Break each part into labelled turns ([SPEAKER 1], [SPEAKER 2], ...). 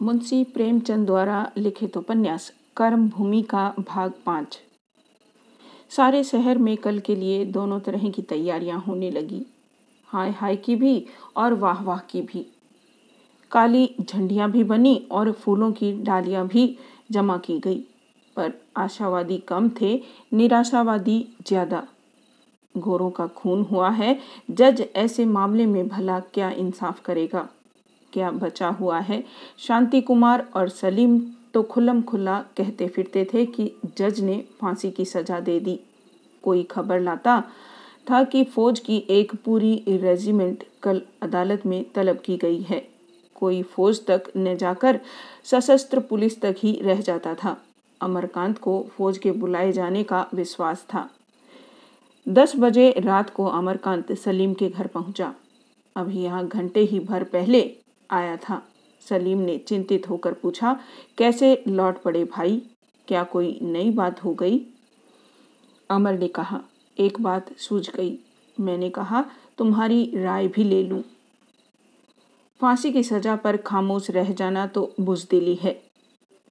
[SPEAKER 1] मुंशी प्रेमचंद द्वारा लिखित उपन्यास, कर्म भूमि का भाग पाँच। सारे शहर में कल के लिए दोनों तरह की तैयारियाँ होने लगी। हाय हाय की भी और वाह वाह की भी। काली झंडियाँ भी बनी और फूलों की डालियाँ भी जमा की गई, पर आशावादी कम थे, निराशावादी ज़्यादा। गोरों का खून हुआ है, जज ऐसे मामले में भला क्या इंसाफ करेगा? क्या बचा हुआ है? शांति कुमार और सलीम तो खुलम खुला कहते फिरते थे कि जज ने फांसी की सजा दे दी। कोई खबर लाता था कि फौज की एक पूरी रेजिमेंट कल अदालत में तलब की गई है। कोई फौज तक न जाकर सशस्त्र पुलिस तक ही रह जाता था। अमरकांत को फौज के बुलाए जाने का विश्वास था। दस बजे रात को अमरकांत सलीम के घर पहुँचा। अभी यहाँ घंटे ही भर पहले आया था। सलीम ने चिंतित होकर पूछा, कैसे लौट पड़े भाई? क्या कोई नई बात हो गई? अमर ने कहा, एक बात सूझ गई। मैंने कहा, तुम्हारी राय भी ले लूँ। फांसी की सजा पर खामोश रह जाना तो बुजदिली है।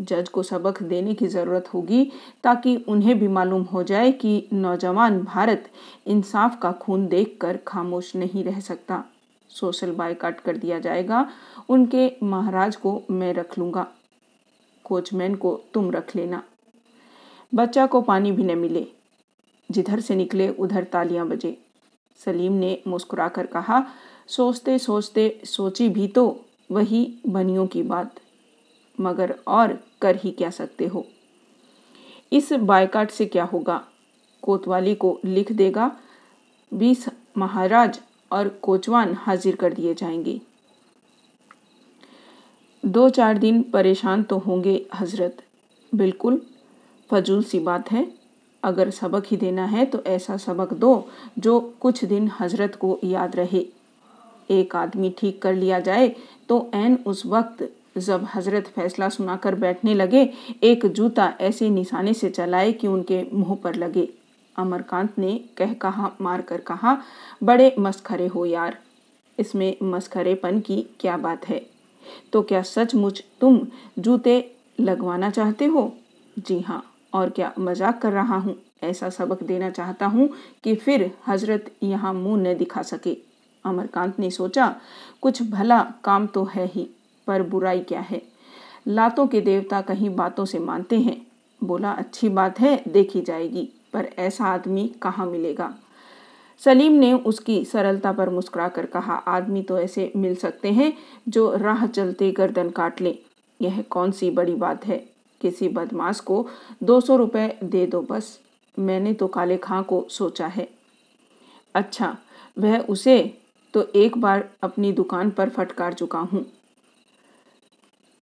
[SPEAKER 1] जज को सबक देने की ज़रूरत होगी, ताकि उन्हें भी मालूम हो जाए कि नौजवान भारत इंसाफ का खून देखकर खामोश नहीं रह सकता। सोशल बायकाट कर दिया जाएगा। उनके महाराज को मैं रख लूँगा। कोचमैन को तुम रख लेना। बच्चा को पानी भी न मिले। जिधर से निकले, उधर तालियाँ बजे। सलीम ने मुस्कुराकर कहा, सोचते सोचते सोची भी तो वही बनियों की बात। मगर और कर ही क्या सकते हो? इस बायकाट से क्या होगा? कोतवाली को लिख देगा, बीस महाराज और कोचवान हाजिर कर दिए जाएँगे। दो चार दिन परेशान तो होंगे हज़रत। बिल्कुल, फजूल सी बात है। अगर सबक ही देना है तो ऐसा सबक दो जो कुछ दिन हज़रत को याद रहे। एक आदमी ठीक कर लिया जाए तो एन उस वक्त जब हज़रत फैसला सुनाकर बैठने लगे, एक जूता ऐसे निशाने से चलाए कि उनके मुँह पर लगे। अमरकांत ने कह कहा मार कर कहा, बड़े मस्खरे हो यार। इसमें मस्खरेपन की क्या बात है? तो क्या सचमुच तुम जूते लगवाना चाहते हो? जी हाँ और क्या मज़ाक कर रहा हूँ। ऐसा सबक देना चाहता हूँ कि फिर हज़रत यहाँ मुँह न दिखा सके। अमरकांत ने सोचा, कुछ भला काम तो है ही, पर बुराई क्या है? लातों के देवता कहीं बातों से मानते हैं। बोला, अच्छी बात है, देखी जाएगी। पर ऐसा आदमी कहाँ मिलेगा? सलीम ने उसकी सरलता पर मुस्कुरा कर कहा, आदमी तो ऐसे मिल सकते हैं जो राह चलते गर्दन काट ले। यह कौन सी बड़ी बात है? किसी बदमाश को दो सौ रुपये दे दो बस। मैंने तो काले खां को सोचा है। अच्छा वह उसे तो एक बार अपनी दुकान पर फटकार चुका हूँ।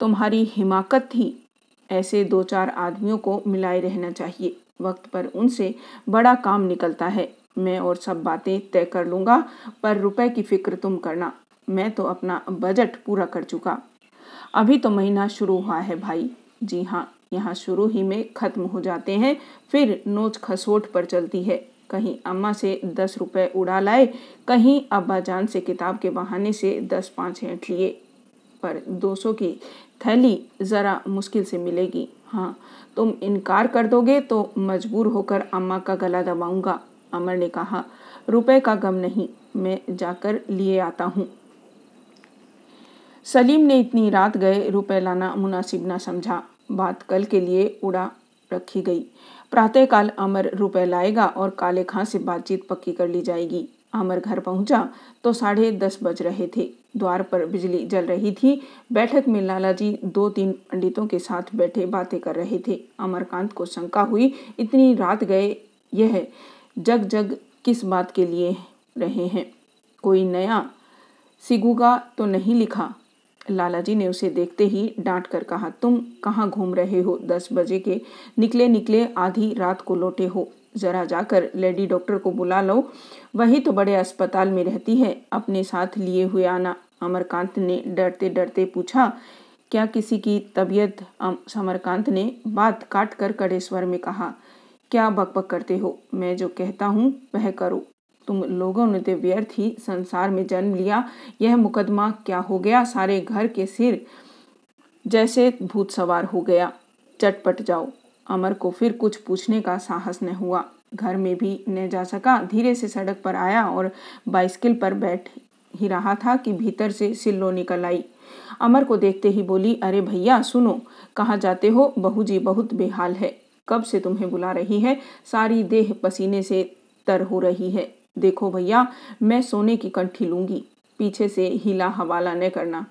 [SPEAKER 1] तुम्हारी हिमाकत थी ऐसे दो चार आदमियों को मिलाए रहना चाहिए। वक्त पर उनसे बड़ा काम निकलता है। मैं और सब बातें तय कर लूँगा, पर रुपए की फ़िक्र तुम करना। मैं तो अपना बजट पूरा कर चुका। अभी तो महीना शुरू हुआ है भाई। जी हाँ यहाँ शुरू ही में ख़त्म हो जाते हैं, फिर नोच खसोट पर चलती है। कहीं अम्मा से दस रुपए उड़ा लाए, कहीं अब्बा जान से किताब के बहाने से दस पाँच हेंट लिए। पर दो सौ की थैली ज़रा मुश्किल से मिलेगी। हाँ तुम इनकार कर दोगे तो मजबूर होकर अम्मा का गला दबाऊँगा। अमर ने कहा, रुपए का गम नहीं, मैं जाकर लिए आता हूँ। सलीम ने इतनी रात गए, रुपए लाना मुनासिब ना समझा। बात कल के लिए उड़ा रखी गई। प्रातःकाल अमर रुपए लाएगा और काले खां से बातचीत पक्की कर ली जाएगी। अमर घर पहुँचा तो साढ़े दस बज रहे थे। द्वार पर बिजली जल रही थी। बैठक में लाला जी दो तीन पंडितों के साथ बैठे बातें कर रहे थे। अमरकांत को शंका हुई, इतनी रात गए यह जग जग किस बात के लिए रहे हैं? कोई नया सिगुगा तो नहीं लिखा? लालाजी ने उसे देखते ही डांट कर कहा, तुम कहाँ घूम रहे हो? दस बजे के निकले निकले आधी रात को लौटे हो। जरा जाकर लेडी डॉक्टर को बुला लो। वही तो बड़े अस्पताल में रहती है। अपने साथ लिए हुए आना। अमरकांत ने डरते डरते पूछा, क्या किसी की तबीयत? अमरकांत ने बात काट कर कड़े स्वर में कहा, क्या बकबक करते हो? मैं जो कहता हूँ, वह करो। तुम लोगों ने तो व्यर्थ ही संसार में जन्म लिया। यह मुकदमा क्या हो गया? सारे घर के सिर जैसे भूत सवार हो गया। चटपट जाओ। अमर को फिर कुछ पूछने का साहस न हुआ। घर में भी न जा सका। धीरे से सड़क पर आया और बाइस्किल पर बैठ ही रहा था कि भीतर से सिल्लो निकल आई। अमर को देखते ही बोली, अरे भैया, सुनो, कहाँ जाते हो? बहू जी बहुत बेहाल है। कब से तुम्हें बुला रही है? सारी देह पसीने से तर हो रही है। देखो भैया, मैं सोने की कंठी लूँगी। पीछे से हिला हवाला न करना।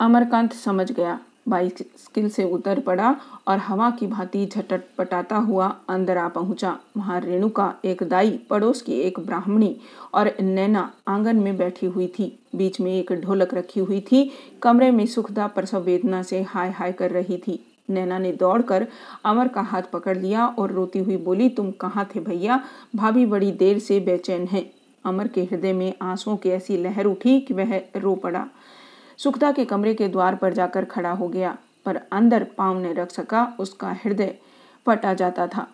[SPEAKER 1] अमरकांत समझ गया। बाइसिकल से उतर पड़ा और हवा की भांति झटपटाता हुआ अंदर आ पहुँचा। वहाँ रेणुका, एक दाई, पड़ोस की एक ब्राह्मणी और नैना आँगन में बैठी हुई थी। बीच में एक ढोलक रखी हुई थी। कमरे में सुखदा प्रसव वेदना से हाय हाय कर रही थी। नैना ने दौड़कर अमर का हाथ पकड़ लिया और रोती हुई बोली, तुम कहाँ थे भैया? भाभी बड़ी देर से बेचैन है। अमर के हृदय में आंसुओं की ऐसी लहर उठी कि वह रो पड़ा। सुखदा के कमरे के द्वार पर जाकर खड़ा हो गया, पर अंदर पाँव ने रख सका, उसका हृदय फटा जाता था।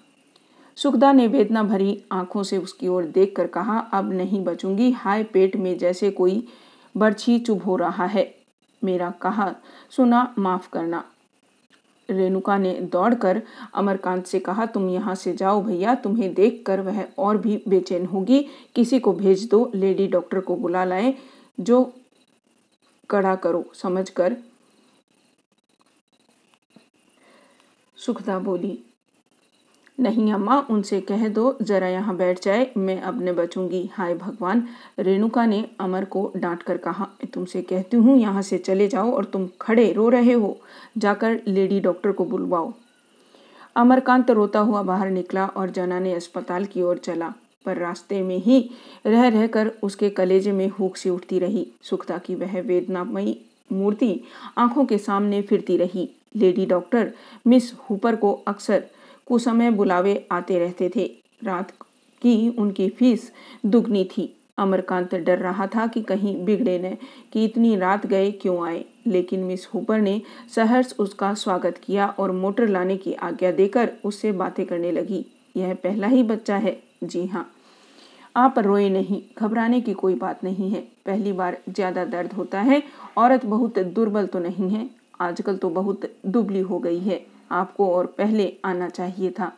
[SPEAKER 1] सुखदा ने वेदना भरी आँखों से उसकी ओर देखकर कहा, अब नहीं बचूँगी, हाय पेट में जैसे कोई बर्छी चुभ हो रहा है। मेरा कहा, सुना, माफ़ करना रेणुका ने दौड़कर अमरकांत से कहा, तुम यहाँ से जाओ भैया, तुम्हें देखकर वह और भी बेचैन होगी। किसी को भेज दो, लेडी डॉक्टर को बुला लाए, जो कड़ा करो समझकर सुखदा बोली, नहीं अम्मा, उनसे कह दो, जरा यहाँ बैठ जाए, मैं अब न बचूँगी हाय भगवान, रेणुका ने अमर को डांट कर कहा तुमसे कहती हूँ, यहाँ से चले जाओ और तुम खड़े रो रहे हो, जाकर लेडी डॉक्टर को बुलवाओ। अमरकांत रोता हुआ बाहर निकला और जना ने अस्पताल की ओर चला। पर रास्ते में ही रह रहकर उसके कलेजे में हुक सी उठती रही। सुखता की वह वेदनामयी मूर्ति आँखों के सामने फिरती रही। लेडी डॉक्टर मिस हुपर को अक्सर कुसमय बुलावे आते रहते थे। रात की उनकी फ़ीस दुगनी थी। अमरकांत डर रहा था कि कहीं बिगड़े न, कि इतनी रात गए क्यों आए। लेकिन मिस हुपर ने सहर्ष उसका स्वागत किया और मोटर लाने की आज्ञा देकर उससे बातें करने लगी। यह पहला ही बच्चा है? जी हाँ। आप रोए नहीं, घबराने की कोई बात नहीं है। पहली बार ज़्यादा दर्द होता है। औरत बहुत दुर्बल तो नहीं है, आजकल तो बहुत दुबली हो गई है। आपको और पहले आना चाहिए था।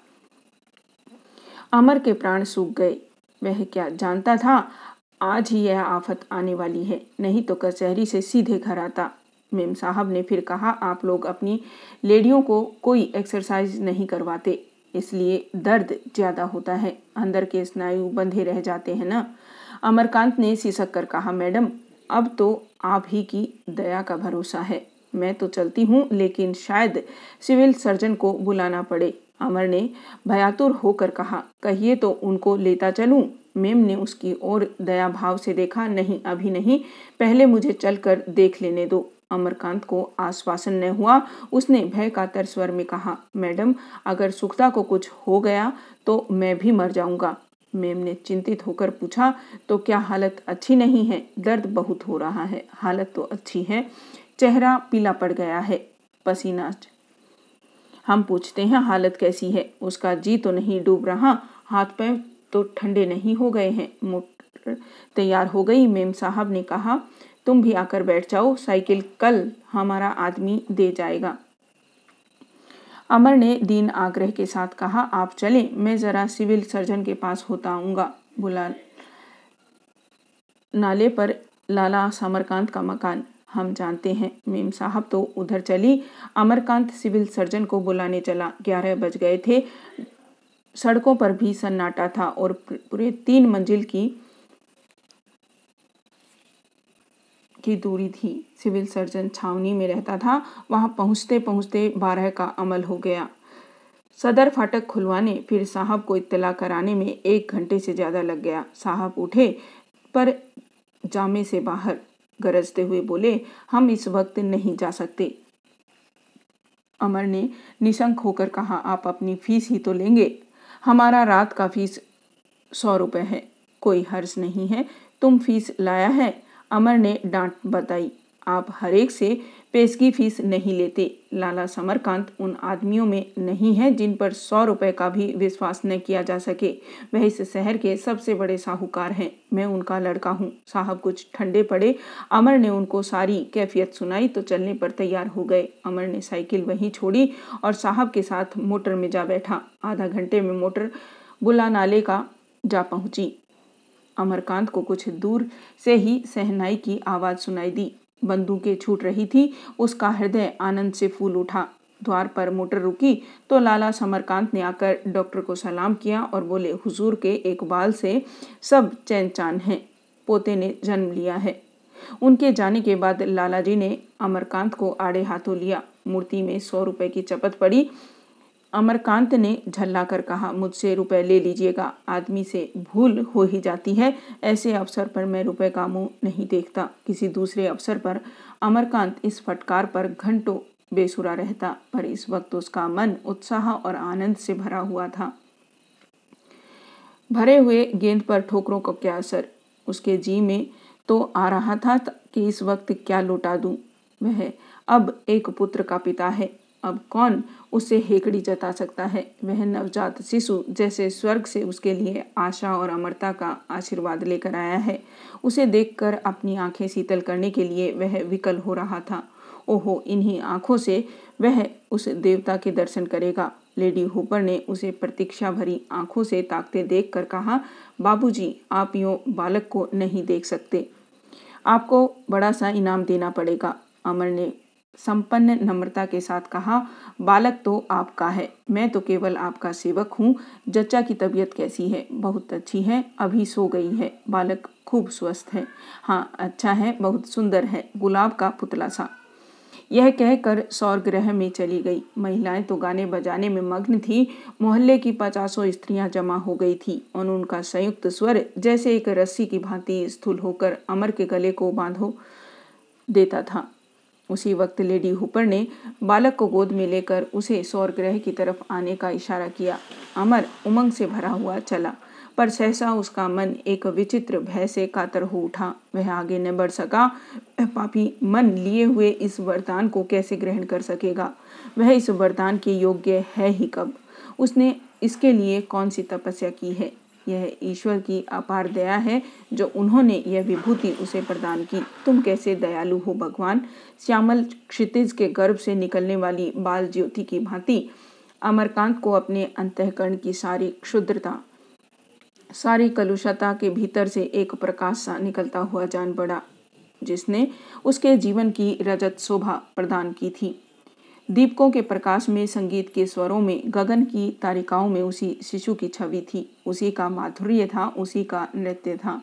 [SPEAKER 1] अमर के प्राण सूख गए। वह क्या जानता था? आज ही यह आफत आने वाली है। नहीं तो कचहरी से सीधे घर आता। मेम साहब ने फिर कहा, आप लोग अपनी लेडियों को कोई एक्सरसाइज नहीं करवाते। इसलिए दर्द ज़्यादा होता है। अंदर के स्नायु बंधे रह जाते हैं ना। अमरकांत ने सिसक कर कहा, मैडम, अब तो आप ही की दया का भरोसा है। मैं तो चलती हूँ, लेकिन शायद सिविल सर्जन को बुलाना पड़े। अमर ने भयातुर होकर कहा, कहिए तो उनको लेता चलूँ। मेम ने उसकी ओर दया भाव से देखा, नहीं, अभी नहीं। पहले मुझे चलकर देख लेने दो। अमरकांत को आश्वासन न हुआ। उसने भय का स्वर में कहा, मैडम, अगर सुखता को कुछ हो गया तो मैं भी मर जाऊँगा। मेम ने चिंतित होकर पूछा तो क्या हालत अच्छी नहीं है? दर्द बहुत हो रहा है। हालत तो अच्छी है। चेहरा पीला पड़ गया है। पसीना हम पूछते हैं, हालत कैसी है? उसका जी तो नहीं डूब रहा। हाथ पैर तो ठंडे नहीं हो गए हैं। मोटर तैयार हो गई। मेम साहब ने कहा तुम भी आकर बैठ जाओ, साइकिल कल हमारा आदमी दे जाएगा। अमर ने दीन आग्रह के साथ कहा, आप चलें, मैं जरा सिविल सर्जन के पास होता आऊँगा, बुला नाले पर लाला समरकांत का मकान। हम जानते हैं, मेम साहब तो उधर चली। अमरकांत सिविल सर्जन को बुलाने चला। ग्यारह बज गए थे। सड़कों पर भी सन्नाटा था और पूरे तीन मंजिल की की दूरी थी। सिविल सर्जन छावनी में रहता था। वहाँ पहुँचते पहुँचते बारह का अमल हो गया। सदर फाटक खुलवाने, फिर साहब को इत्तला कराने में एक घंटे से ज़्यादा लग गया। साहब उठे, पर जामे से बाहर गरजते हुए बोले, हम इस वक्त नहीं जा सकते। अमर ने निशंक होकर कहा, आप अपनी फ़ीस ही तो लेंगे। हमारा रात का फ़ीस सौ रुपये है। कोई हर्ज नहीं है। तुम फ़ीस लाया है। अमर ने डांट बताई। आप हरेक से पेशगी फ़ीस नहीं लेते। लाला समरकांत उन आदमियों में नहीं है जिन पर सौ रुपए का भी विश्वास न किया जा सके। वह इस शहर के सबसे बड़े साहूकार हैं। मैं उनका लड़का हूँ। साहब कुछ ठंडे पड़े। अमर ने उनको सारी कैफियत सुनाई तो चलने पर तैयार हो गए। अमर ने साइकिल वहीं छोड़ी और साहब के साथ मोटर में जा बैठा। आधा घंटे में मोटर बुला नाले का जा पहुँची। अमरकांत को कुछ दूर से ही सहनाई की आवाज़ सुनाई दी। बंदूकें छूट रही थी, उसका हृदय आनंद से फूल उठा। द्वार पर मोटर रुकी तो लाला समरकांत ने आकर डॉक्टर को सलाम किया और बोले, हुजूर के एक बाल से सब चैन चान हैं, पोते ने जन्म लिया है। उनके जाने के बाद लाला जी ने अमरकांत को आड़े हाथों लिया। मूर्ति में सौ रुपए की चपत पड़ी अमरकांत ने झल्ला कर कहा, मुझसे रुपए ले लीजिएगा। आदमी से भूल हो ही जाती है। ऐसे अवसर पर मैं रुपए का मुँह नहीं देखता। किसी दूसरे अवसर पर अमरकांत इस फटकार पर घंटों बेसुरा रहता, पर इस वक्त उसका मन उत्साह और आनंद से भरा हुआ था। भरे हुए गेंद पर ठोकरों का क्या असर? उसके जी में तो आ रहा था कि इस वक्त क्या लौटा दूँ। वह अब एक पुत्र का पिता है। अब कौन उसे हेकड़ी जता सकता है? वह नवजात शिशु जैसे स्वर्ग से उसके लिए आशा और अमरता का आशीर्वाद लेकर आया है। उसे देखकर अपनी आँखें शीतल करने के लिए वह विकल हो रहा था। ओहो, इन्हीं आँखों से वह उस देवता के दर्शन करेगा। लेडी हुपर ने उसे प्रतीक्षा भरी आँखों से ताकते देखकर कहा, बाबूजी, आप यो बालक को नहीं देख सकते। आपको बड़ा सा इनाम देना पड़ेगा। अमर ने संपन्न नम्रता के साथ कहा, बालक तो आपका है। मैं तो केवल आपका सेवक हूँ। जच्चा की तबीयत कैसी है? बहुत अच्छी है। अभी सो गई है। बालक खूब स्वस्थ है। हाँ अच्छा है। बहुत सुंदर है। गुलाब का पुतला सा। यह कहकर ग्रह में चली गई। महिलाएँ तो गाने बजाने में मग्न थी। मोहल्ले की पचासों स्त्रियाँ जमा हो गई थी और उनका संयुक्त स्वर जैसे एक रस्सी की भांति स्थूल होकर अमर के गले को बांधो देता था। उसी वक्त लेडी हुपर ने बालक को गोद में लेकर उसे सौर ग्रह की तरफ़ आने का इशारा किया। अमर उमंग से भरा हुआ चला, पर सहसा उसका मन एक विचित्र भय से कातर हो उठा। वह आगे न बढ़ सका। पापी, मन लिए हुए इस वरदान को कैसे ग्रहण कर सकेगा? वह इस वरदान के योग्य है ही कब? उसने इसके लिए कौन सी तपस्या की है? यह ईश्वर की अपार दया है, जो उन्होंने यह विभूति उसे प्रदान की। तुम कैसे दयालु हो भगवान? श्यामल क्षितिज के गर्भ से निकलने वाली बाल ज्योति की भांति अमरकांत को अपने अंतकरण की सारी क्षुद्रता, सारी कलुषता के भीतर से एक प्रकाश सा निकलता हुआ जान पड़ा, जिसने उसके जीवन की रजत शोभा प्रदान की थी। दीपकों के प्रकाश में, संगीत के स्वरों में, गगन की तारिकाओं में उसी शिशु की छवि थी। उसी का माधुर्य था, उसी का नृत्य था।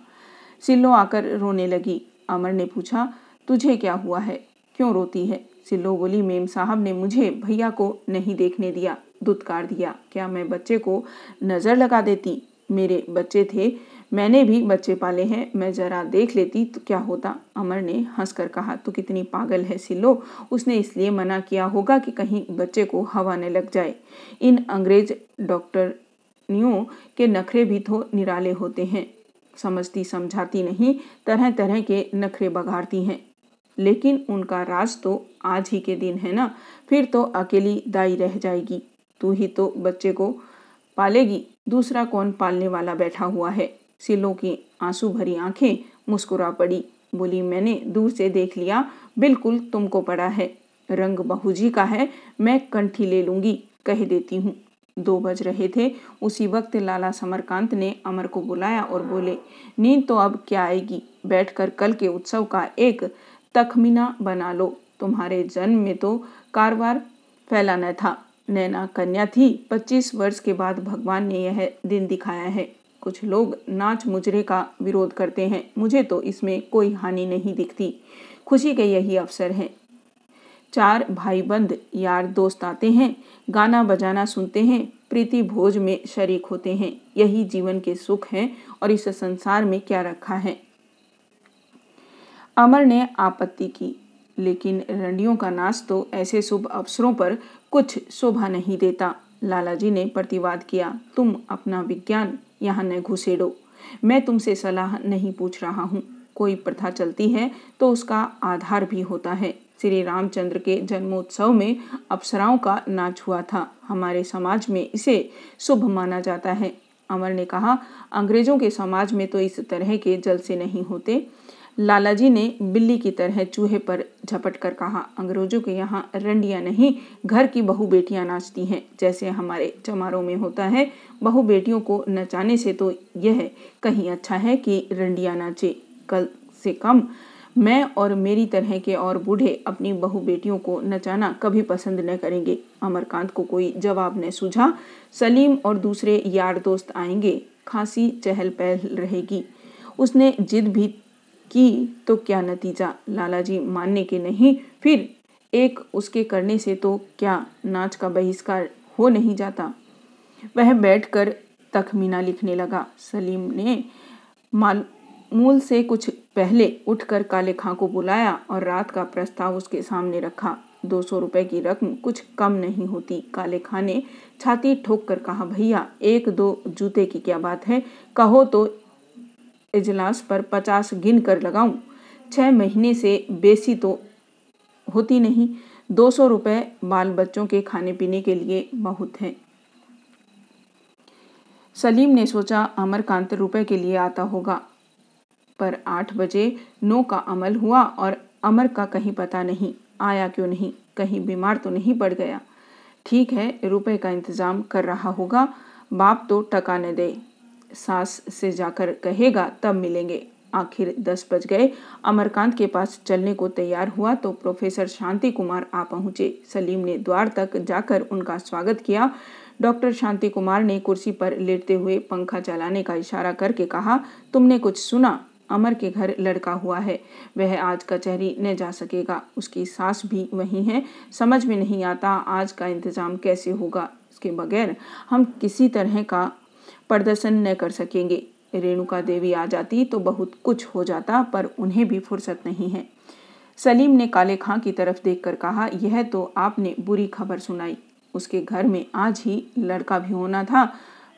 [SPEAKER 1] सिल्लो आकर रोने लगी। अमर ने पूछा, तुझे क्या हुआ है? क्यों रोती है? सिल्लो बोली, मेम साहब ने मुझे भैया को नहीं देखने दिया, दुत्कार दिया। क्या मैं बच्चे को नज़र लगा देती? मेरे बच्चे थे मैंने भी बच्चे पाले हैं, मैं जरा देख लेती तो क्या होता। अमर ने हंसकर कहा तो कितनी पागल है सिलो उसने इसलिए मना किया होगा कि कहीं बच्चे को हवा न लग जाए। इन अंग्रेज़ डॉक्टरनियों के नखरे भी तो निराले होते हैं। समझती समझाती नहीं तरह तरह के नखरे बघाड़ती हैं। लेकिन उनका राज तो आज ही के दिन है ना। फिर तो अकेली दाई रह जाएगी। तू ही तो बच्चे को पालेगी। दूसरा कौन पालने वाला बैठा हुआ है? सिलों की आँसू भरी आँखें मुस्कुरा पड़ी। बोली, मैंने दूर से देख लिया। बिल्कुल तुमको पड़ा है। रंग बहुजी का है। मैं कंठी ले लूँगी। कह देती हूँ। दो बज रहे थे। उसी वक्त लाला समरकांत ने अमर को बुलाया और बोले, नींद तो अब क्या आएगी? बैठकर कल के उत्सव का एक तखमीना बना लो। तुम्हारे जन्म में तो कारवार फैलाना था। नैना कन्या थी। पच्चीस वर्ष के बाद भगवान ने यह दिन दिखाया है। कुछ लोग नाच मुजरे का विरोध करते हैं। मुझे तो इसमें कोई हानि नहीं दिखती। खुशी के यही अवसर है। चार भाई बंद यार दोस्त आते हैं, गाना बजाना सुनते हैं, प्रीति भोज में शरीक होते हैं। यही जीवन के सुख हैं और इस संसार में क्या रखा है। अमर ने आपत्ति की, लेकिन रंडियों का नाच तो ऐसे शुभ अवसरों पर कुछ शोभा नहीं देता। लालाजी ने प्रतिवाद किया, तुम अपना विज्ञान यहाँ न घुसेड़ो। मैं तुमसे सलाह नहीं पूछ रहा हूँ। कोई प्रथा चलती है तो उसका आधार भी होता है। श्री रामचंद्र के जन्मोत्सव में अप्सराओं का नाच हुआ था। हमारे समाज में इसे शुभ माना जाता है। अमर ने कहा, अंग्रेज़ों के समाज में तो इस तरह के जलसे नहीं होते। लालाजी ने बिल्ली की तरह चूहे पर झपट कर कहा, अंग्रेज़ों के यहाँ रंडियाँ नहीं, घर की बहु बेटियाँ नाचती हैं। जैसे हमारे चमारों में होता है, बहु बेटियों को नचाने से तो यह कहीं अच्छा है कि रंडियाँ नाचे। कल से कम मैं और मेरी तरह के और बूढ़े अपनी बहु बेटियों को नचाना कभी पसंद न करेंगे। अमरकांत को कोई जवाब न सूझा। सलीम और दूसरे यार दोस्त आएँगे। खांसी चहल पहल रहेगी। उसने जिद भी की तो क्या नतीजा लालाजी मानने के नहीं? फिर एक उसके करने से तो क्या नाच का बहिष्कार हो नहीं जाता? वह बैठकर तखमीना लिखने लगा। सलीम ने मालमूल से कुछ पहले उठकर काले खां को बुलाया और रात का प्रस्ताव उसके सामने रखा। दो सौ रुपए की रकम कुछ कम नहीं होती। काले खां ने छाती ठोक कर कहा, भैया, एक दो जूते की क्या बात है? कहो तो इजलास पर पचास गिन कर लगाऊँ। छह महीने से बेसी तो होती नहीं। दो सौ रुपये बाल बच्चों के खाने पीने के लिए बहुत है। सलीम ने सोचा, अमरकांत रुपए के लिए आता होगा। पर आठ बजे नो का अमल हुआ और अमर का कहीं पता नहीं, आया क्यों नहीं, कहीं बीमार तो नहीं पड़ गया। ठीक है, रुपए का इंतज़ाम कर रहा होगा। बाप तो टका न दे। सास से जाकर कहेगा, तब मिलेंगे। आखिर दस बज गए। अमरकांत के पास चलने को तैयार हुआ तो प्रोफेसर शांति कुमार आ पहुँचे। सलीम ने द्वार तक जाकर उनका स्वागत किया। डॉक्टर शांति कुमार ने कुर्सी पर लेटते हुए पंखा चलाने का इशारा करके कहा, तुमने कुछ सुना? अमर के घर लड़का हुआ है। वह आज कचहरी न जा सकेगा। उसकी सास भी वही है। समझ में नहीं आता आज का इंतज़ाम कैसे होगा। उसके बगैर हम किसी तरह का प्रदर्शन न कर सकेंगे। रेणुका देवी आ जाती तो बहुत कुछ हो जाता, पर उन्हें भी फुर्सत नहीं है। सलीम ने काले खां की तरफ़ देखकर कहा, यह तो आपने बुरी खबर सुनाई। उसके घर में आज ही लड़का भी होना था।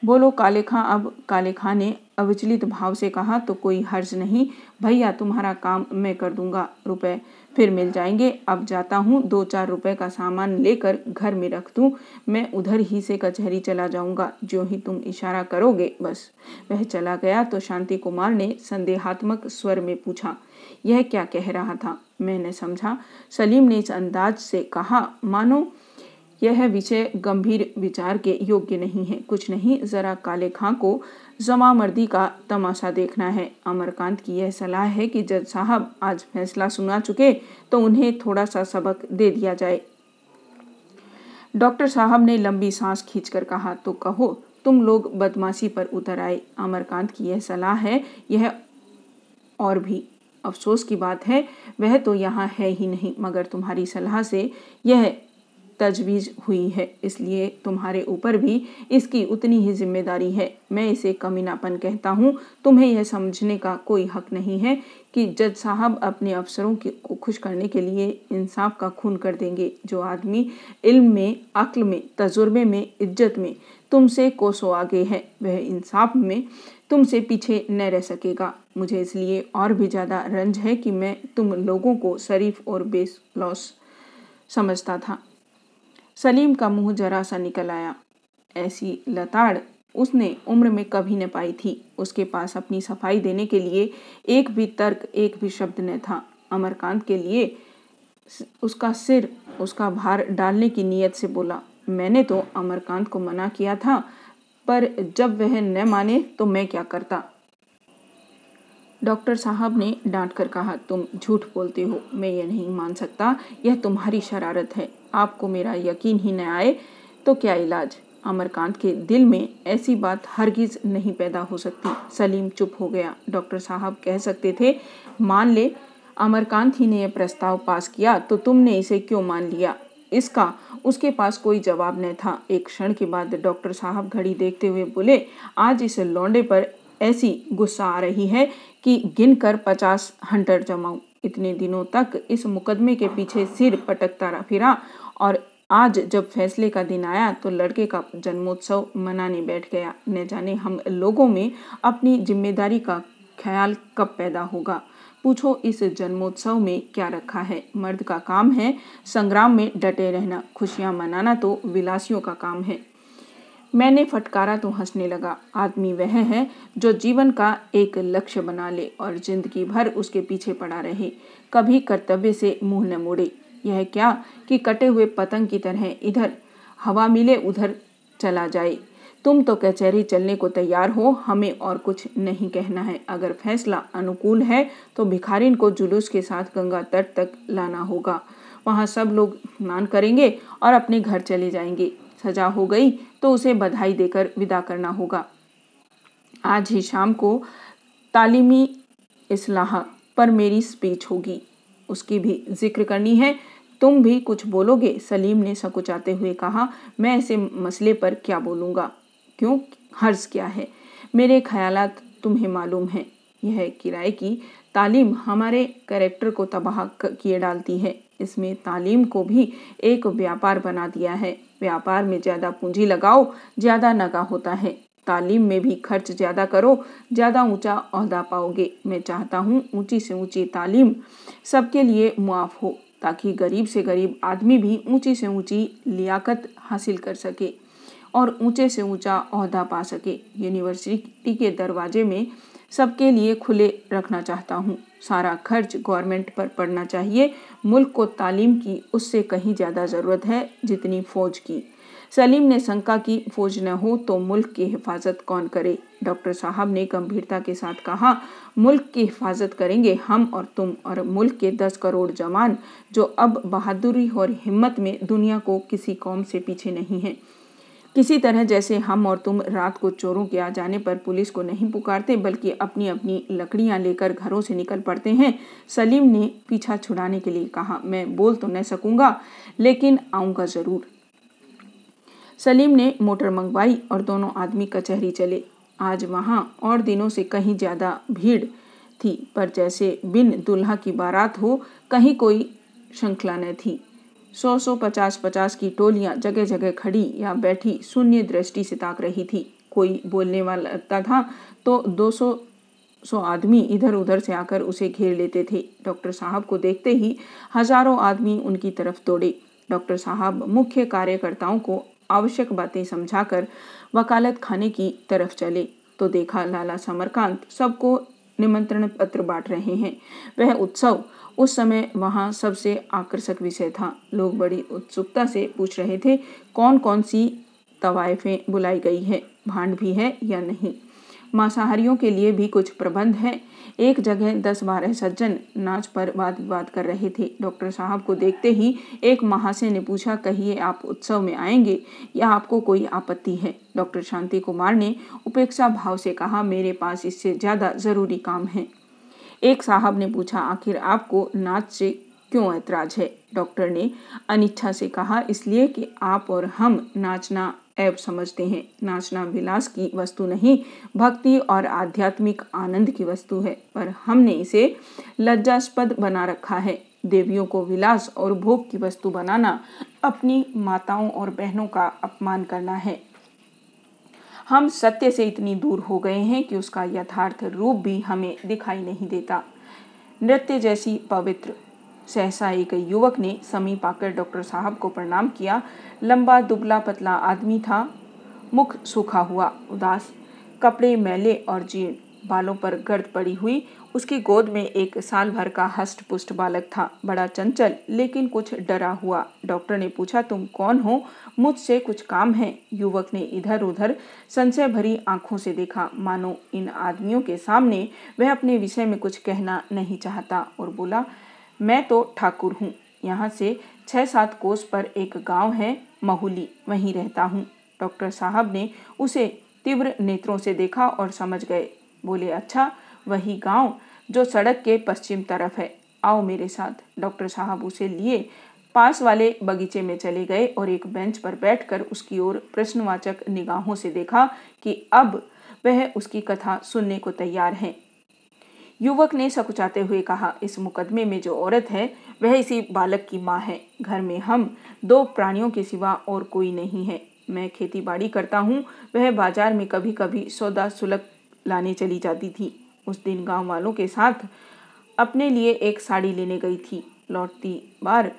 [SPEAKER 1] बोलो, काले खां, अब काले खां ने अविचलित भाव से कहा तो कोई हर्ज नहीं। भैया, तुम्हारा काम मैं कर दूँगा। रुपए फिर मिल जाएँगे। अब जाता हूँ दो चार रुपए का सामान लेकर घर में रख दूँ। मैं उधर ही से कचहरी चला जाऊँगा। जो ही तुम इशारा करोगे, बस। वह चला गया तो शांति कुमार ने संदेहात्मक स्वर में पूछा, यह क्या कह रहा था? मैंने समझा, सलीम ने इस अंदाज से कहा, मानो यह विषय गंभीर विचार के योग्य नहीं है। कुछ नहीं, जरा काले खां को जमा मर्दी का तमाशा देखना है। अमरकांत की यह सलाह है कि जज साहब आज फैसला सुना चुके तो उन्हें थोड़ा सा सबक दे दिया जाए। डॉक्टर साहब ने लंबी सांस खींचकर कहा तो कहो, तुम लोग बदमाशी पर उतर आए। अमरकांत की यह सलाह है, यह और भी। अफसोस की बात है, वह तो यहाँ है ही नहीं, मगर तुम्हारी सलाह से यह तजवीज़ हुई है, इसलिए तुम्हारे ऊपर भी इसकी उतनी ही ज़िम्मेदारी है। मैं इसे कमीनापन कहता हूँ। तुम्हें यह समझने का कोई हक नहीं है कि जज साहब अपने अफसरों को खुश करने के लिए इंसाफ का खून कर देंगे। जो आदमी इल्म में, अक्ल में, तजुर्बे में, इज़्ज़त में तुमसे कोसों आगे है, वह इंसाफ में तुमसे पीछे न रह सकेगा। मुझे इसलिए और भी ज़्यादा रंज है कि मैं तुम लोगों को शरीफ और बेस लॉस समझता था। सलीम का मुँह जरा सा निकल आया। ऐसी लताड़ उसने उम्र में कभी न पाई थी। उसके पास अपनी सफ़ाई देने के लिए एक भी तर्क, एक भी शब्द न था। अमरकांत के लिए उसका सिर, उसका भार डालने की नीयत से बोला, मैंने तो अमरकांत को मना किया था, पर जब वह न माने तो मैं क्या करता? डॉक्टर साहब ने डांट कर कहा, तुम झूठ बोलते हो। मैं ये नहीं मान सकता। यह तुम्हारी शरारत है। आपको मेरा यकीन ही न आए तो क्या इलाज? अमरकांत के दिल में ऐसी बात हरगिज नहीं पैदा हो सकती। सलीम चुप हो गया। डॉक्टर साहब कह सकते थे, मान ले, अमरकांत ही ने यह प्रस्ताव पास किया तो तुमने इसे क्यों मान लिया? इसका उसके पास कोई जवाब न था। एक क्षण के बाद डॉक्टर साहब घड़ी देखते हुए बोले, आज इस लौंडे पर ऐसी गुस्सा आ रही है कि गिनकर पचास हंटर जमाऊं। इतने दिनों तक इस मुकदमे के पीछे सिर पटकता फिरा। और आज जब फैसले का दिन आया तो लड़के का जन्मोत्सव मनाने बैठ गया। न जाने हम लोगों में अपनी ज़िम्मेदारी का ख्याल कब पैदा होगा। पूछो इस जन्मोत्सव में क्या रखा है? मर्द का काम है संग्राम में डटे रहना, खुशियाँ मनाना तो विलासियों का काम है। मैंने फटकारा तो हंसने लगा। आदमी वह है जो जीवन का एक लक्ष्य बना ले और ज़िंदगी भर उसके पीछे पड़ा रहे। कभी कर्तव्य से मुँह न मोड़े। यह क्या कि कटे हुए पतंग की तरह इधर हवा मिले, उधर चला जाए। तुम तो कचहरी चलने को तैयार हो। हमें और कुछ नहीं कहना है। अगर फैसला अनुकूल है तो भिखारिन को जुलूस के साथ गंगा तट तक लाना होगा। वहाँ सब लोग स्नान करेंगे और अपने घर चले जाएँगे। सजा हो गई तो उसे बधाई देकर विदा करना होगा। आज ही शाम को तालीमी इसलाह पर मेरी स्पीच होगी। उसकी भी ज़िक्र करनी है। तुम भी कुछ बोलोगे? सलीम ने सकुचाते हुए कहा, मैं ऐसे मसले पर क्या बोलूँगा? क्यों? हर्ज क्या है? मेरे ख्यालात तुम्हें मालूम है। यह किराए की तालीम हमारे कैरेक्टर को तबाह किए डालती है। इसमें तालीम को भी एक व्यापार बना दिया है। व्यापार में ज़्यादा पूंजी लगाओ, ज़्यादा नगा होता है। तालीम में भी खर्च ज़्यादा करो, ज़्यादा ऊँचा अहदा पाओगे। मैं चाहता हूँ ऊँची से ऊँची तालीम सबके लिए मुआफ़ हो, ताकि गरीब से गरीब आदमी भी ऊँची से ऊँची लियाकत हासिल कर सके और ऊँचे से ऊँचा अहदा पा सके। यूनिवर्सिटी के दरवाजे में सबके लिए खुले रखना चाहता हूँ। सारा खर्च गवर्नमेंट पर पड़ना चाहिए। मुल्क को तालीम की उससे कहीं ज़्यादा ज़रूरत है जितनी फ़ौज की। सलीम ने शंका की, फौज न हो तो मुल्क की हिफाजत कौन करे? डॉक्टर साहब ने गंभीरता के साथ कहा, मुल्क की हिफाजत करेंगे हम और तुम और मुल्क के दस करोड़ जवान जो अब बहादुरी और हिम्मत में दुनिया को किसी कौम से पीछे नहीं है। किसी तरह जैसे हम और तुम रात को चोरों के आ जाने पर पुलिस को नहीं पुकारते, बल्कि अपनी अपनी लकड़ियाँ लेकर घरों से निकल पड़ते हैं, सलीम ने पीछा छुड़ाने के लिए कहा, मैं बोल तो न सकूँगा, लेकिन आऊँगा ज़रूर। सलीम ने मोटर मंगवाई और दोनों आदमी कचहरी चले। आज वहाँ और दिनों से कहीं ज़्यादा भीड़ थी, पर जैसे बिन दुल्हा की बारात हो, कहीं कोई श्रृंखला न थी। सौ सौ पचास पचास की टोलियाँ जगह जगह खड़ी या बैठी शून्य दृष्टि से ताक रही थी। कोई बोलने वाला लगता था तो दो सौ आदमी इधर उधर से आकर उसे घेर लेते थे। डॉक्टर साहब को देखते ही हज़ारों आदमी उनकी तरफ़ दौड़े। डॉक्टर साहब मुख्य कार्यकर्ताओं को आवश्यक बातें समझाकर वकालत खाने की तरफ़ चले। तो देखा लाला समरकांत सबको निमंत्रण पत्र बांट रहे हैं। वह उत्सव उस समय वहाँ सबसे आकर्षक विषय था। लोग बड़ी उत्सुकता से पूछ रहे थे कौन कौन सी तवायफें बुलाई गई है? भांड भी है या नहीं? मांसाहारियों के लिए भी कुछ प्रबंध है? एक जगह दस बारह सज्जन नाच पर वाद विवाद कर रहे थे। डॉक्टर साहब को देखते ही एक महाशय ने पूछा, कहिए, आप उत्सव में आएँगे या आपको कोई आपत्ति है? डॉक्टर शांति कुमार ने उपेक्षा भाव से कहा, मेरे पास इससे ज़्यादा ज़रूरी काम है। एक साहब ने पूछा, आखिर आपको नाच से क्यों ऐतराज है? डॉक्टर ने अनिच्छा से कहा, इसलिए कि आप और हम नाचना ऐब समझते हैं। नाचना विलास की वस्तु नहीं, भक्ति और आध्यात्मिक आनंद की वस्तु है। पर हमने इसे लज्जास्पद बना रखा है। देवियों को विलास और भोग की वस्तु बनाना अपनी माताओं और बहनों का अपमान करना है। हम सत्य से इतनी दूर हो गए हैं कि उसका यथार्थ रूप भी हमें दिखाई नहीं देता। नृत्य जैसी पवित्र सहसा एक युवक ने समीप आकर डॉक्टर साहब को प्रणाम किया। लंबा, दुबला, पतला आदमी था। मुख सूखा हुआ, उदास, कपड़े मैले और जीर्ण बालों पर गर्द पड़ी हुई। उसकी गोद में एक साल भर का हष्ट पुष्ट बालक था। बड़ा चंचल, लेकिन कुछ डरा हुआ। डॉक्टर ने पूछा, तुम कौन हो? मुझसे कुछ काम है? युवक ने इधर उधर संशय भरी आँखों से देखा। मानो इन आदमियों के सामने वह अपने विषय में कुछ कहना नहीं चाहता। और बोला, मैं तो ठाकुर हूँ। यहाँ से छः सात कोस पर एक गाँव है, महुली। वहीं रहता हूँ। डॉक्टर साहब ने उसे तीव्र नेत्रों से देखा और समझ गए। बोले अच्छा वही गाँव जो सड़क के पश्चिम तरफ़ है। आओ मेरे साथ, डॉक्टर साहब उसे लिए पास वाले बगीचे में चले गए और एक बेंच पर बैठकर उसकी ओर प्रश्नवाचक निगाहों से देखा कि अब वह उसकी कथा सुनने को तैयार है। युवक ने सकुचाते हुए कहा, इस मुकदमे में जो औरत है, वह इसी बालक की माँ है। घर में हम दो प्राणियों के सिवा और कोई नहीं है। मैं खेती बाड़ी करता हूँ, वह बाज़ार में कभी कभी सौदा सुलग लाने चली जाती थी। उस दिन गाँव वालों के साथ अपने लिए एक साड़ी लेने गई थी। लौटती बार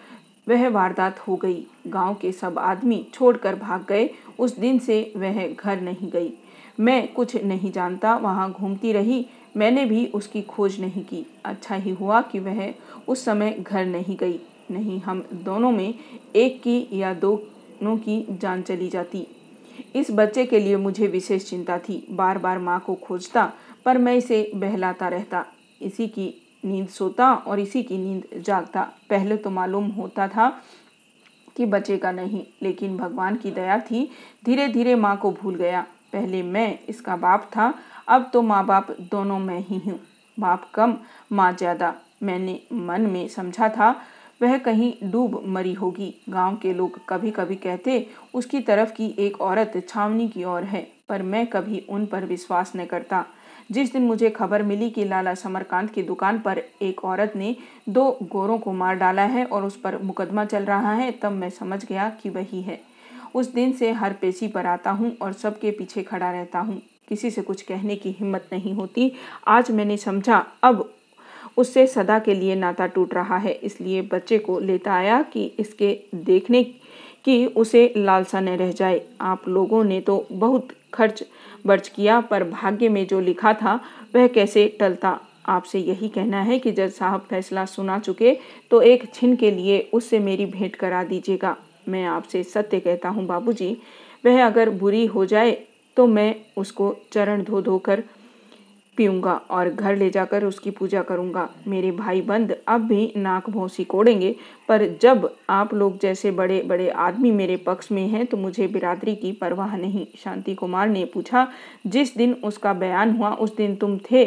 [SPEAKER 1] वह वारदात हो गई। गाँव के सब आदमी छोड़कर भाग गए। उस दिन से वह घर नहीं गई। मैं कुछ नहीं जानता, वहाँ घूमती रही। मैंने भी उसकी खोज नहीं की। अच्छा ही हुआ कि वह उस समय घर नहीं गई। नहीं, हम दोनों में एक की या दोनों की जान चली जाती। इस बच्चे के लिए मुझे विशेष चिंता थी। बार बार माँ को खोजता पर मैं इसे बहलाता रहता। इसी की नींद सोता और इसी की नींद जागता। पहले तो मालूम होता था कि बचेगा नहीं, लेकिन भगवान की दया थी। धीरे धीरे माँ को भूल गया। पहले मैं इसका बाप था, अब तो माँ बाप दोनों मैं ही हूँ। बाप कम, माँ ज़्यादा। मैंने मन में समझा था, वह कहीं डूब मरी होगी। गाँव के लोग कभी कभी कहते, उसकी तरफ़ की एक औरत छावनी की ओर है, पर मैं कभी उन पर विश्वास न करता। जिस दिन मुझे खबर मिली कि लाला समरकांत की दुकान पर एक औरत ने दो गोरों को मार डाला है और उस पर मुकदमा चल रहा है, तब मैं समझ गया कि वही है। उस दिन से हर पेशी पर आता हूँ और सबके पीछे खड़ा रहता हूँ। किसी से कुछ कहने की हिम्मत नहीं होती। आज मैंने समझा, अब उससे सदा के लिए नाता टूट रहा है, इसलिए बच्चे को लेता आया कि इसके देखने की उसे लालसा न रह जाए। आप लोगों ने तो बहुत खर्च बर्च किया, पर भाग्य में जो लिखा था, वह कैसे टलता? आपसे यही कहना है कि जज साहब फैसला सुना चुके तो एक छिन के लिए उससे मेरी भेंट करा दीजिएगा। मैं आपसे सत्य कहता हूँ बाबूजी, वह अगर बुरी हो जाए तो मैं उसको चरण धो धोकर पीऊँगा और घर ले जाकर उसकी पूजा करूँगा। मेरे भाई बंद अब भी नाक भौसी कोड़ेंगे, पर जब आप लोग जैसे बड़े बड़े आदमी मेरे पक्ष में हैं तो मुझे बिरादरी की परवाह नहीं। शांति कुमार ने पूछा, जिस दिन उसका बयान हुआ, उस दिन तुम थे?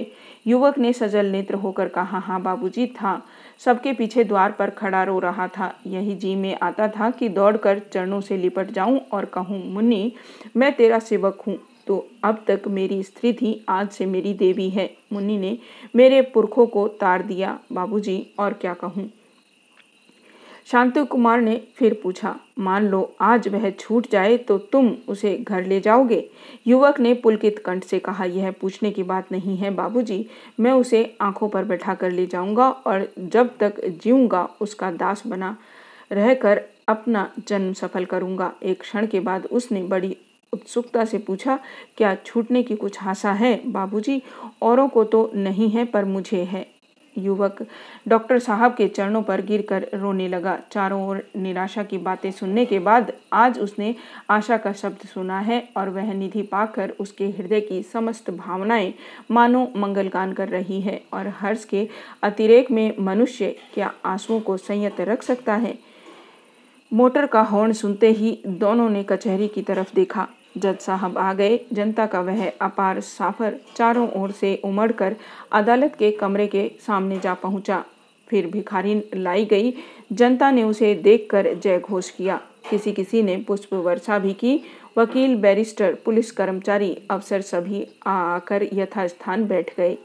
[SPEAKER 1] युवक ने सजल नेत्र होकर कहा हाँ बाबूजी, था। सबके पीछे द्वार पर खड़ा रो रहा था। यही जी में आता था कि दौड़कर चरणों से लिपट जाऊँ और कहूँ, मुन्नी, मैं तेरा सेवक हूँ। तो अब तक मेरी स्त्री थी, आज से मेरी देवी है। मुन्नी ने मेरे पुरखों को तार दिया, बाबूजी, और क्या कहूँ? शांति कुमार ने फिर पूछा, मान लो आज वह छूट जाए तो तुम उसे घर ले जाओगे? युवक ने पुलकित कंठ से कहा, यह पूछने की बात नहीं है बाबूजी, मैं उसे आँखों पर बैठा कर ले जाऊँगा और जब तक जीऊँगा, उसका दास बना रहकर अपना जन्म सफल करूँगा। एक क्षण के बाद उसने बड़ी उत्सुकता से पूछा, क्या छूटने की कुछ आशा है बाबूजी? औरों को तो नहीं है पर मुझे है। युवक डॉक्टर साहब के चरणों पर गिरकर रोने लगा। चारों ओर निराशा की बातें सुनने के बाद आज उसने आशा का शब्द सुना है और वह निधि पाकर उसके हृदय की समस्त भावनाएँ मानो मंगलगान कर रही है और हर्ष के अतिरेक में मनुष्य क्या आंसुओं को संयत रख सकता है? मोटर का हॉर्न सुनते ही दोनों ने कचहरी की तरफ़ देखा। जज साहब आ गए। जनता का वह अपार साफर चारों ओर से उमड़कर अदालत के कमरे के सामने जा पहुँचा। फिर भिखारी लाई गई। जनता ने उसे देखकर जय घोष किया। किसी किसी ने पुष्प वर्षा भी की। वकील, बैरिस्टर, पुलिस कर्मचारी, अफसर सभी आकर यथास्थान बैठ गए।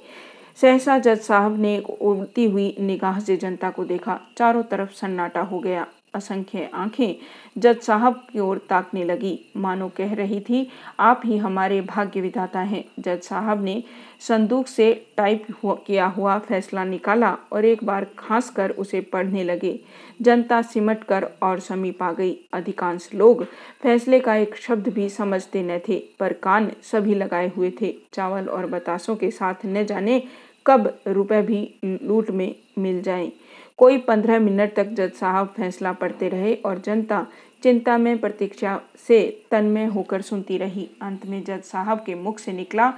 [SPEAKER 1] सहसा जज साहब ने उड़ती हुई निगाह से जनता को देखा। चारों तरफ़ सन्नाटा हो गया। असंख्य आँखें। जज साहब की ओर ताकने लगी। मानो कह रही थी आप ही हमारे भाग्य विधाता हैं। जज साहब ने संदूक से टाइप हुआ, किया हुआ फैसला निकाला और एक बार खांस कर उसे पढ़ने लगे। जनता सिमट कर और समीप आ गई। अधिकांश लोग फैसले का एक शब्द भी समझते न थे पर कान सभी लगाए हुए थे। चावल और बतासों के साथ न जाने कब रुपए भी लूट में मिल जाएँ। कोई पंद्रह मिनट तक जज साहब फैसला पढ़ते रहे और जनता चिंता में प्रतीक्षा से तन्मय होकर सुनती रही। अंत में जज साहब के मुख से निकला,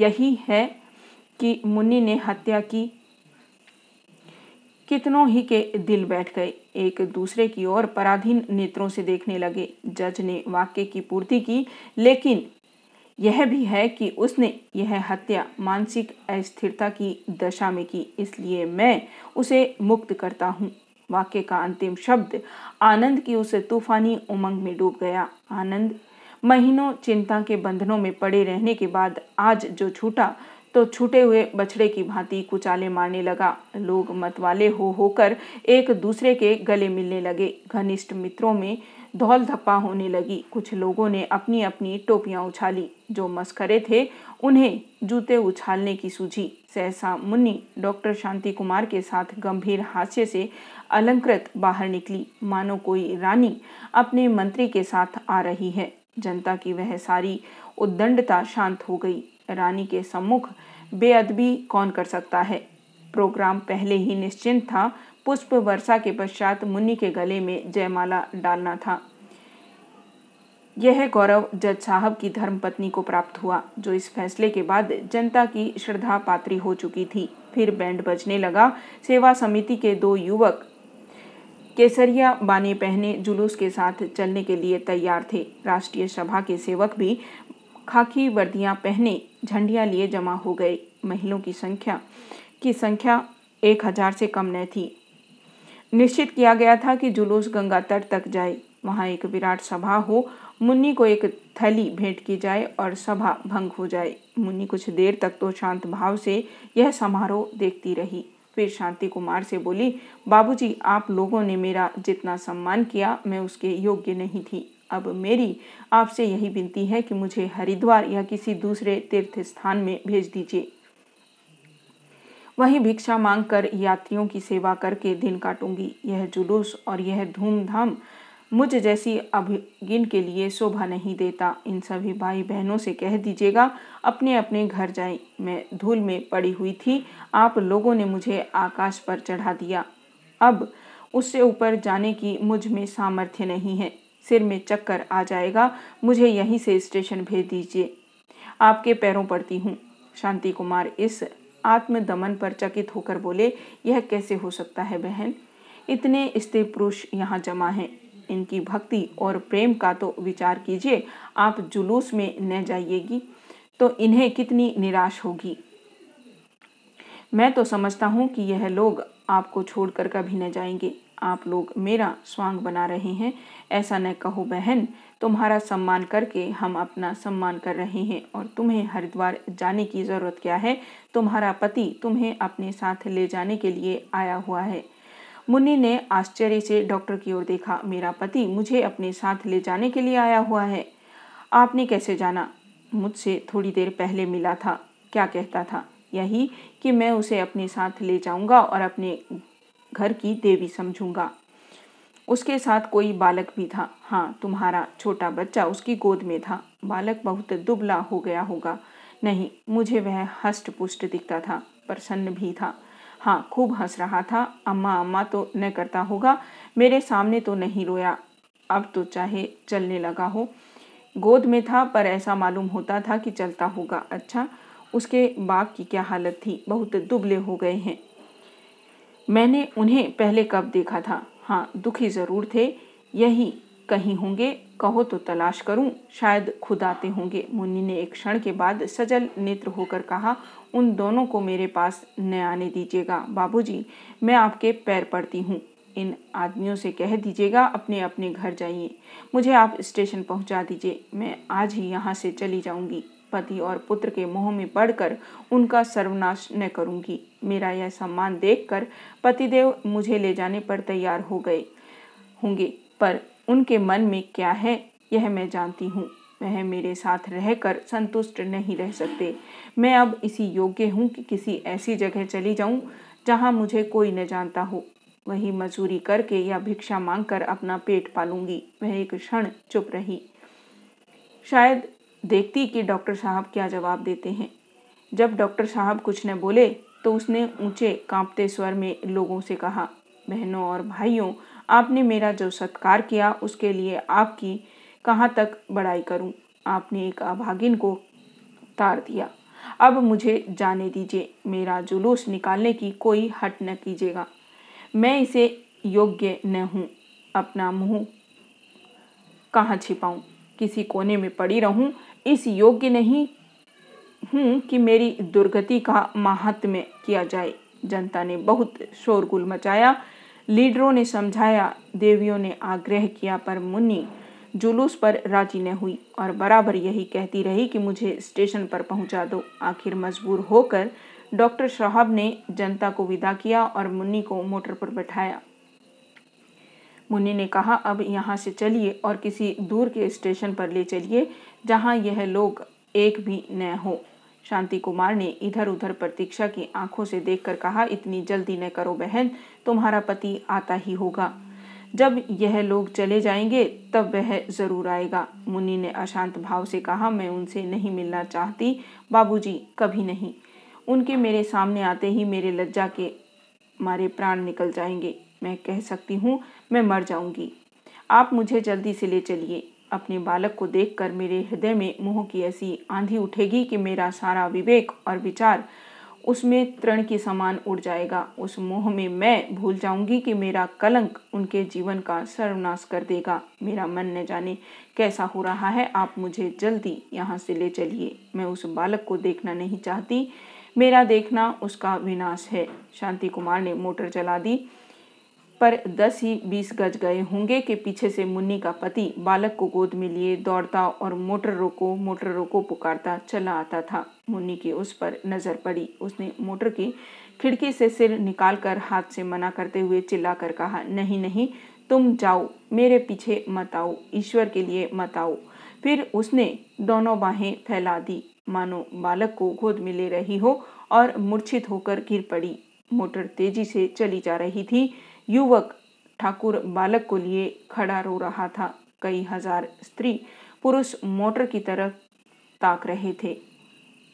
[SPEAKER 1] यही है कि मुन्नी ने हत्या की। कितनों ही के दिल बैठ गए। एक दूसरे की ओर पराधीन नेत्रों से देखने लगे। जज ने वाक्य की पूर्ति की, लेकिन यह भी है कि उसने यह हत्या मानसिक अस्थिरता की दशा में की, इसलिए मैं उसे मुक्त करता हूँ। वाक्य का अंतिम शब्द, आनंद की उस तूफानी उमंग में डूब गया। आनंद, महीनों चिंता के बंधनों में पड़े रहने के बाद आज जो छूटा तो छूटे हुए बछड़े की भांति कुचाले मारने लगा। लोग मतवाले हो होकर एक दूसरे के गले मिलने लगे। घनिष्ठ मित्रों में धौल धप्पा होने लगी। कुछ लोगों ने अपनी अपनी टोपियाँ उछाली। जो मस्करे थे, उन्हें जूते उछालने की सूझी। सहसा मुन्नी डॉक्टर शांति कुमार के साथ गंभीर हास्य से अलंकृत बाहर निकली। मानो कोई रानी अपने मंत्री के साथ आ रही है। जनता की वह सारी उद्दंडता शांत हो गई। रानी के सम्मुख बेअदबी कौन कर सकता है? प्रोग्राम पहले ही निश्चिंत था। पुष्प वर्षा के पश्चात मुन्नी के गले में जयमाला डालना था। यह गौरव जज साहब की धर्मपत्नी को प्राप्त हुआ, जो इस फैसले के बाद जनता की श्रद्धा पात्री हो चुकी थी। फिर बैंड बजने लगा। सेवा समिति के दो युवक केसरिया बाने पहने जुलूस के साथ चलने के लिए तैयार थे। राष्ट्रीय सभा के सेवक भी खाकी वर्दियाँ पहने झंडियाँ लिए जमा हो गए। महिलाओं की संख्या की संख्या एक हज़ार से कम न थी। निश्चित किया गया था कि जुलूस गंगा तट तक जाए। वहाँ एक विराट सभा हो। मुन्नी को एक थैली भेंट की जाए और सभा भंग हो जाए। मुन्नी कुछ देर तक तो शांत भाव से यह समारोह देखती रही। फिर शांति कुमार से बोली, बाबूजी, आप लोगों ने मेरा जितना सम्मान किया, मैं उसके योग्य नहीं थी। अब मेरी आपसे यही विनती है कि मुझे हरिद्वार या किसी दूसरे तीर्थ स्थान में भेज दीजिए। वहीं भिक्षा मांग कर यात्रियों की सेवा करके दिन काटूँगी। यह जुलूस और यह धूमधाम मुझ जैसी अभिगिन के लिए शोभा नहीं देता। इन सभी भाई बहनों से कह दीजिएगा अपने अपने घर जाएँ। मैं धूल में पड़ी हुई थी। आप लोगों ने मुझे आकाश पर चढ़ा दिया। अब उससे ऊपर जाने की मुझमें सामर्थ्य नहीं है। सिर में चक्कर आ जाएगा। मुझे यहीं से स्टेशन भेज दीजिए। आपके पैरों पड़ती हूँ। शांति कुमार, इस आत्मदमन पर चकित होकर बोले, यह कैसे हो सकता है बहन? इतने स्त्री पुरुष यहाँ जमा हैं। इनकी भक्ति और प्रेम का तो विचार कीजिए, आप जुलूस में न जाइएगी तो इन्हें कितनी निराश होगी। मैं तो समझता हूँ कि यह लोग आपको छोड़कर कभी न जाएँगे। आप लोग मेरा स्वांग बना रहे हैं, ऐसा न कहो बहन, तुम्हारा सम्मान करके हम अपना सम्मान कर रहे हैं और तुम्हें हरिद्वार जाने की ज़रूरत क्या है? तुम्हारा पति तुम्हें अपने साथ ले जाने के लिए आया हुआ है। मुन्नी ने आश्चर्य से डॉक्टर की ओर देखा, मेरा पति मुझे अपने साथ ले जाने के लिए आया हुआ है। आपने कैसे जाना? मुझसे थोड़ी देर पहले मिला था। क्या कहता था? यही कि मैं उसे अपने साथ ले जाऊँगा और अपने घर की देवी समझूँगा। उसके साथ कोई बालक भी था। हाँ तुम्हारा छोटा बच्चा उसकी गोद में था। बालक बहुत दुबला हो गया होगा। नहीं, मुझे वह हष्ट पुष्ट दिखता था, प्रसन्न भी था। हाँ खूब हंस रहा था। अम्मा अम्मा तो न करता होगा। मेरे सामने तो नहीं रोया। अब तो चाहे चलने लगा हो। गोद में था, पर ऐसा मालूम होता था कि चलता होगा। अच्छा उसके बाप की क्या हालत थी? बहुत दुबले हो गए हैं। मैंने उन्हें पहले कब देखा था? हाँ दुखी ज़रूर थे। यही कहीं होंगे, कहो तो तलाश करूँ। शायद खुद आते होंगे। मुन्नी ने एक क्षण के बाद सजल नेत्र होकर कहा, उन दोनों को मेरे पास न आने दीजिएगा। बाबूजी, मैं आपके पैर पड़ती हूँ। इन आदमियों से कह दीजिएगा, अपने अपने घर जाइए। मुझे आप स्टेशन पहुँचा दीजिए। मैं आज ही यहाँ से चली जाऊँगी। पति और पुत्र के मोह में पड़कर उनका सर्वनाश न करूँगी। मेरा यह सम्मान देखकर पतिदेव मुझे ले जाने पर तैयार हो गए होंगे। पर उनके मन में क्या है, यह मैं जानती हूँ। वह मेरे साथ रहकर संतुष्ट नहीं रह सकते। मैं अब इसी योग्य हूँ कि किसी ऐसी जगह चली जाऊँ, जहाँ मुझे कोई न जानता हो। वही मजूरी करके या भिक्षा मांगकर अपना पेट पालूँगी। वह एक क्षण चुप रही। शायद देखती कि डॉक्टर साहब क्या जवाब देते हैं। जब डॉक्टर साहब कुछ न बोले तो उसने ऊँचे कांपते स्वर में लोगों से कहा, बहनों और भाइयों, आपने मेरा जो सत्कार किया, उसके लिए आपकी कहाँ तक बड़ाई करूँ? आपने एक अभागिन को तार दिया। अब मुझे जाने दीजिए, मेरा जुलूस निकालने की कोई हट न कीजिएगा। मैं इसे योग्य न हूँ, अपना मुँह कहाँ छिपाऊं? किसी कोने में पड़ी रहूँ इस योग्य नहीं हूँ कि मेरी दुर्गति का महात्म्य किया जाए। जनता ने बहुत शोरगुल मचाया। लीडरों ने समझाया, देवियों ने आग्रह किया, पर मुन्नी जुलूस पर राज़ी न हुई और बराबर यही कहती रही कि मुझे स्टेशन पर पहुँचा दो। आखिर मजबूर होकर डॉक्टर साहब ने जनता को विदा किया और मुन्नी को मोटर पर बैठाया। मुन्नी ने कहा, अब यहाँ से चलिए और किसी दूर के स्टेशन पर ले चलिए, जहाँ यह लोग एक भी न हो। शांति कुमार ने इधर उधर प्रतीक्षा की आँखों से देखकर कहा, इतनी जल्दी न करो बहन, तुम्हारा पति आता ही होगा। जब यह लोग चले जाएँगे, तब वह ज़रूर आएगा। मुन्नी ने अशांत भाव से कहा, मैं उनसे नहीं मिलना चाहती, बाबूजी, कभी नहीं। उनके मेरे सामने आते ही मेरे लज्जा के मारे प्राण निकल जाएँगे। मैं कह सकती हूँ मैं मर जाऊँगी। आप मुझे जल्दी से ले चलिए। अपने बालक को देखकर मेरे हृदय में मोह की ऐसी आंधी उठेगी कि मेरा सारा विवेक और विचार उसमें तृण के समान उड़ जाएगा। उस मोह में मैं भूल जाऊँगी कि मेरा कलंक उनके जीवन का सर्वनाश कर देगा। मेरा मन न जाने कैसा हो रहा है। आप मुझे जल्दी यहाँ से ले चलिए। मैं उस बालक को देखना नहीं चाहती। मेरा देखना उसका विनाश है। शांति कुमार ने मोटर चला दी। पर दस ही बीस गज गए होंगे कि पीछे से मुन्नी का पति बालक को गोद में लिए दौड़ता और मोटर रोको मोटर रोको पुकारता, चला आता था। मुन्नी की उस पर नज़र पड़ी। उसने मोटर की खिड़की से सिर निकालकर हाथ से मना करते हुए चिल्लाकर कहा, नहीं नहीं, तुम जाओ, मेरे पीछे मत आओ, ईश्वर के लिए मत आओ। फिर उसने दोनों बाहें फैला दी। मानो बालक को गोद में ले रही हो और मूर्छित होकर गिर पड़ी। मोटर तेज़ी से चली जा रही थी। युवक ठाकुर बालक को लिए खड़ा रो रहा था। कई हज़ार स्त्री पुरुष मोटर की तरफ़ ताक रहे थे।